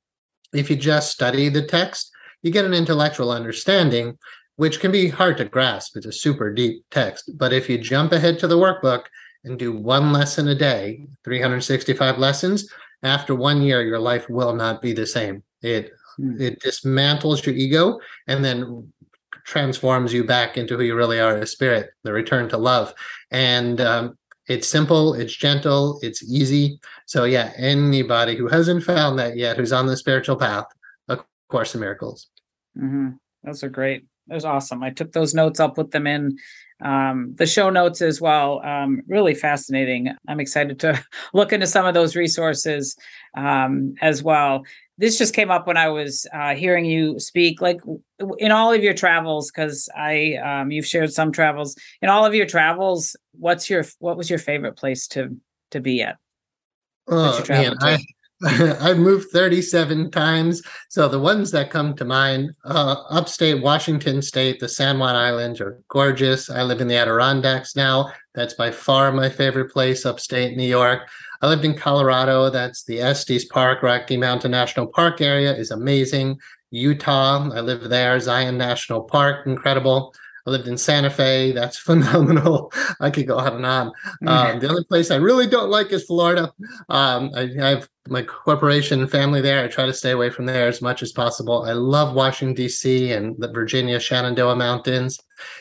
If you just study the text, you get an intellectual understanding, which can be hard to grasp. It's a super deep text. But if you jump ahead to the workbook and do one lesson a day, 365 lessons, after one year, your life will not be the same. It Hmm. it dismantles your ego and then transforms you back into who you really are as spirit, the return to love. And um, it's simple, it's gentle, it's easy. So, yeah, anybody who hasn't found that yet, who's on the spiritual path, A Course in Miracles. hmm Those are great. Those are awesome. I took those notes. I'll put them in um, the show notes as well. Um, really fascinating. I'm excited to look into some of those resources um, as well. This just came up when I was uh, hearing you speak, like in all of your travels, because I um, you've shared some travels. In all of your travels, what's your what was your favorite place to to be at? Oh, man, to? I, I've moved 37 times. So the ones that come to mind, uh, upstate Washington State, the San Juan Islands are gorgeous. I live in the Adirondacks now. That's by far my favorite place, upstate New York. I lived in Colorado. That's the Estes Park, Rocky Mountain National Park area is amazing. Utah. I live there. Zion National Park, incredible. I lived in Santa Fe. That's phenomenal. I could go on and on. Mm-hmm. Um, the other place I really don't like is Florida. Um, I, I, have my corporation and family there. I try to stay away from there as much as possible. I love Washington, D.C. and the Virginia Shenandoah Mountains.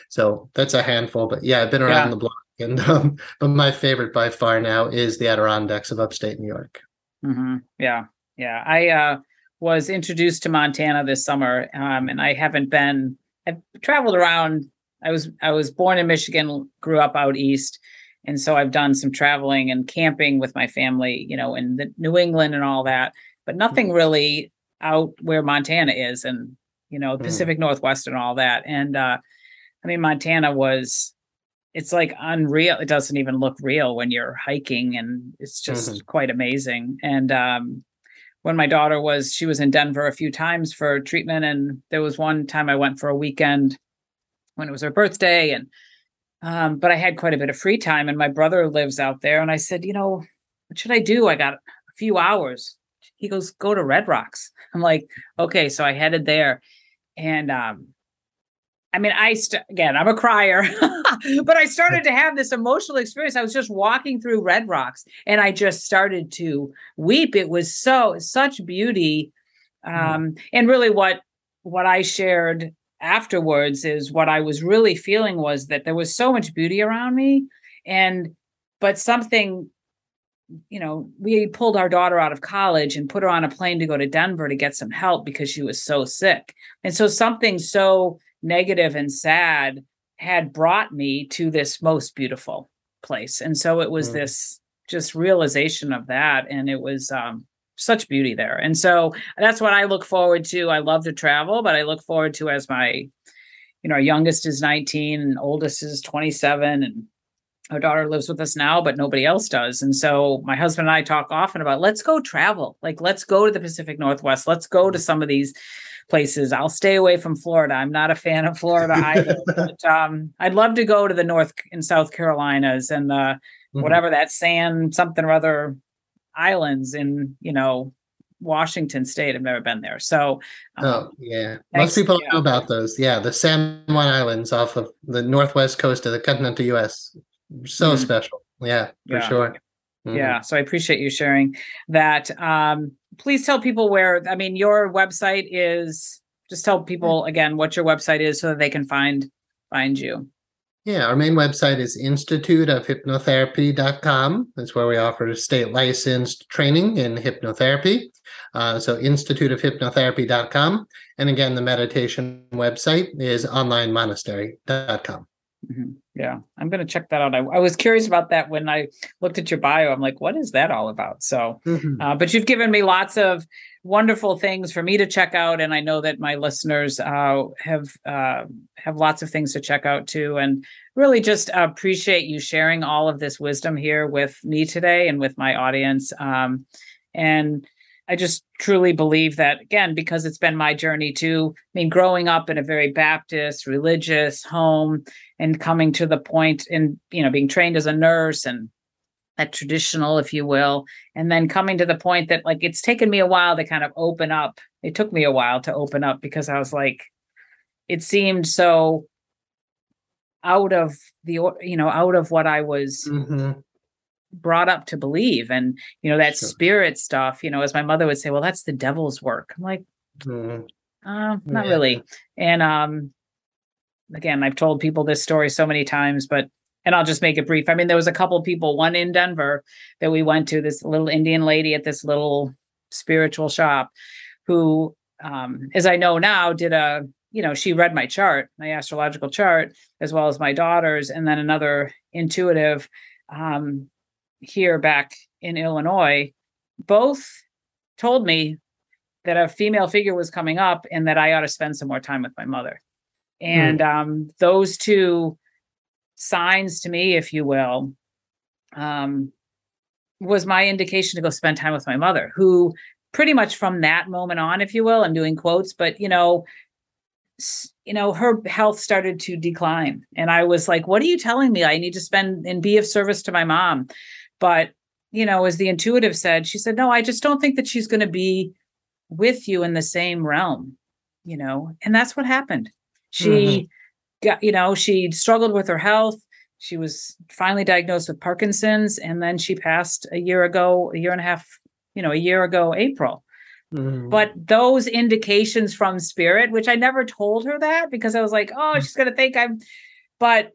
So that's a handful. But yeah, I've been around yeah. the block. And um, but my favorite by far now is the Adirondacks of upstate New York. Mm-hmm. Yeah, yeah. I uh, was introduced to Montana this summer, um, and I haven't been. I've traveled around I was I was born in Michigan, grew up out east, and so I've done some traveling and camping with my family, you know, in the New England and all that, but nothing mm-hmm. really out where Montana is, and you know, mm. Pacific mm. Northwest and all that. And uh, I mean, Montana was it's like unreal. It doesn't even look real when you're hiking, and it's just mm-hmm. quite amazing. And um, when my daughter was, she was in Denver a few times for treatment, and there was one time I went for a weekend when it was her birthday and um, but I had quite a bit of free time and my brother lives out there and I said, you know, what should I do? I got a few hours. He goes, go to Red Rocks. I'm like, okay. So I headed there and um, I mean, I st- again, I'm a crier, but I started to have this emotional experience. I was just walking through Red Rocks, and I just started to weep. It was so such beauty, mm-hmm. um, and really what what I shared afterwards is what I was really feeling was that there was so much beauty around me. And, but something, you know, we pulled our daughter out of college and put her on a plane to go to Denver to get some help because she was so sick. And so something so negative and sad had brought me to this most beautiful place. And so it was mm. this just realization of that. And it was, um, such beauty there. And so that's what I look forward to. I love to travel, but I look forward to as my, you know, our youngest is 19 and oldest is 27 and our daughter lives with us now, but nobody else does. And so my husband and I talk often about let's go travel. Like let's go to the Pacific Northwest. Let's go to some of these places. I'll stay away from Florida. I'm not a fan of Florida either. but um, I'd love to go to the North and South Carolinas and uh, mm-hmm. whatever that sand something or other islands in you know Washington State. I've never been there, so um, oh yeah, most people yeah. know about those. Yeah, the San Juan Islands off of the northwest coast of the continental U.S. So mm-hmm. special. Yeah, for yeah. sure. Mm-hmm. Yeah, so I appreciate you sharing that. Um, please tell people where. I mean, your website is. Just tell people again what your website is so that they can find find you. Yeah, our main website is instituteofhypnotherapy.com. That's where we offer state licensed training in hypnotherapy. Uh, so instituteofhypnotherapy.com. And again, the meditation website is onlinemonastery.com. Mm-hmm. Yeah, I'm going to check that out. I, I, was curious about that when I looked at your bio. I'm like, what is that all about? So, mm-hmm. uh, but you've given me lots of wonderful things for me to check out, and I know that my listeners uh, have uh, have lots of things to check out too. And really, just appreciate you sharing all of this wisdom here with me today and with my audience. Um, and I just truly believe that again because it's been my journey too. I mean, growing up in a very Baptist religious home and coming to the point in you know being trained as a nurse and that traditional, if you will, and then coming to the point that like it's taken me a while to kind of open up. It took me a while to open up because I was like, it seemed so out of the you know out of what I was mm-hmm. brought up to believe, and you know that sure. spirit stuff. You know, as my mother would say, well, that's the devil's work. I'm like, mm-hmm. uh, not yeah. really. And um, again, I've told people this story so many times, but and I'll just make it brief. I mean, there was a couple of people, one in Denver that we went to, this little Indian lady at this little spiritual shop who, um, as I know now, did a, you know, she read my chart, my astrological chart, as well as my daughter's, and then another intuitive um, here back in Illinois, both told me that a female figure was coming up and that I ought to spend some more time with my mother. Hmm. And mm. um, those two signs to me, if you will, um, was my indication to go spend time with my mother, who pretty much from that moment on, if you will, I'm doing quotes, but you know, you know, her health started to decline. And I was like, what are you telling me? I need to spend and be of service to my mom. But, you know, as the intuitive said, she said, no, I just don't think that she's going to be with you in the same realm. you know, and that's what happened. She mm-hmm. got, you know, she struggled with her health. She was finally diagnosed with Parkinson's, and then she passed a year ago, a year and a half, you know, a year ago, April. Mm-hmm. But those indications from spirit, which I never told her that because I was like, oh, she's going to think I'm, but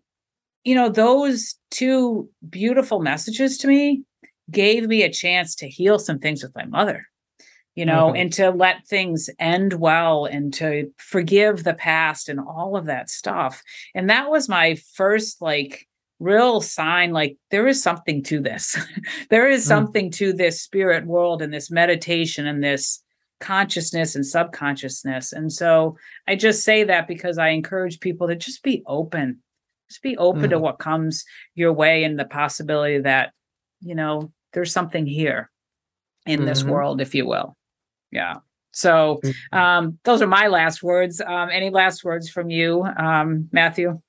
you know, those two beautiful messages to me gave me a chance to heal some things with my mother, you know, mm-hmm. and to let things end well and to forgive the past and all of that stuff. And that was my first, like, real sign like there is something to this there is mm. something to this spirit world and this meditation and this consciousness and subconsciousness and so i just say that because i encourage people to just be open just be open mm. to what comes your way and the possibility that you know there's something here in mm-hmm. this world if you will yeah so mm-hmm. um those are my last words um any last words from you um matthew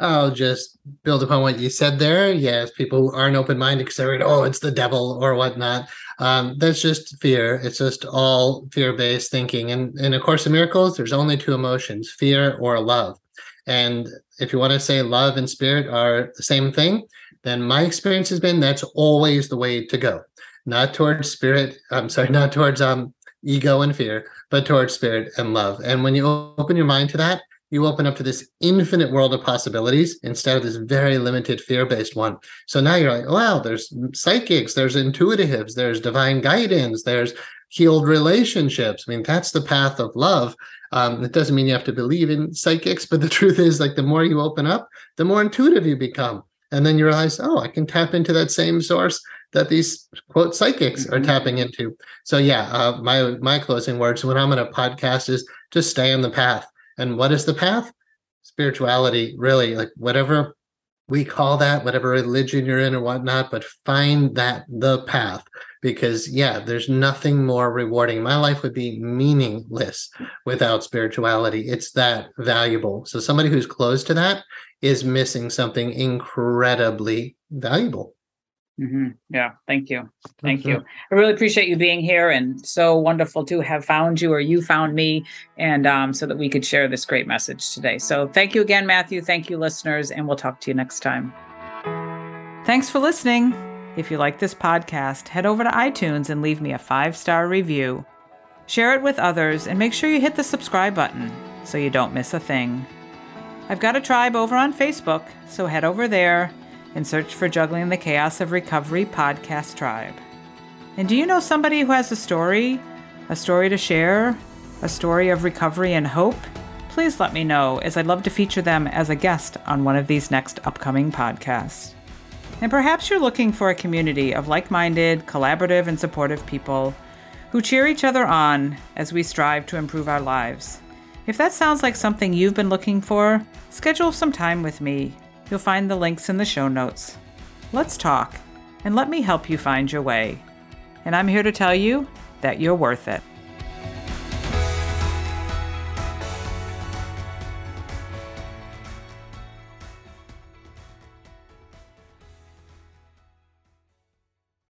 I'll just build upon what you said there. Yes, people aren't open minded because they're, like, oh, it's the devil or whatnot. Um, that's just fear. It's just all fear based thinking. And in A Course in Miracles, there's only two emotions fear or love. And if you want to say love and spirit are the same thing, then my experience has been that's always the way to go. Not towards spirit, I'm sorry, not towards um, ego and fear, but towards spirit and love. And when you open your mind to that, you open up to this infinite world of possibilities instead of this very limited fear-based one. So now you're like, wow, there's psychics, there's intuitives, there's divine guidance, there's healed relationships. I mean, that's the path of love. Um, it doesn't mean you have to believe in psychics, but the truth is, like, the more you open up, the more intuitive you become. And then you realize, oh, I can tap into that same source that these quote psychics are mm-hmm. tapping into. So yeah, uh, my my closing words when I'm on a podcast is just stay on the path and what is the path? Spirituality, really, like whatever we call that, whatever religion you're in or whatnot, but find that the path because, yeah, there's nothing more rewarding. My life would be meaningless without spirituality. It's that valuable. So, somebody who's close to that is missing something incredibly valuable. Mm-hmm. Yeah, thank you. Thank mm-hmm. you. I really appreciate you being here and so wonderful to have found you or you found me and um, so that we could share this great message today. So thank you again, Matthew. Thank you, listeners, and we'll talk to you next time. Thanks for listening. If you like this podcast, head over to iTunes and leave me a five star review. Share it with others and make sure you hit the subscribe button so you don't miss a thing. I've got a tribe over on Facebook, so head over there and search for Juggling the Chaos of Recovery podcast tribe. And do you know somebody who has a story, a story to share, a story of recovery and hope? Please let me know, as I'd love to feature them as a guest on one of these next upcoming podcasts. And perhaps you're looking for a community of like minded, collaborative, and supportive people who cheer each other on as we strive to improve our lives. If that sounds like something you've been looking for, schedule some time with me You'll find the links in the show notes. Let's talk, and let me help you find your way. And I'm here to tell you that you're worth it.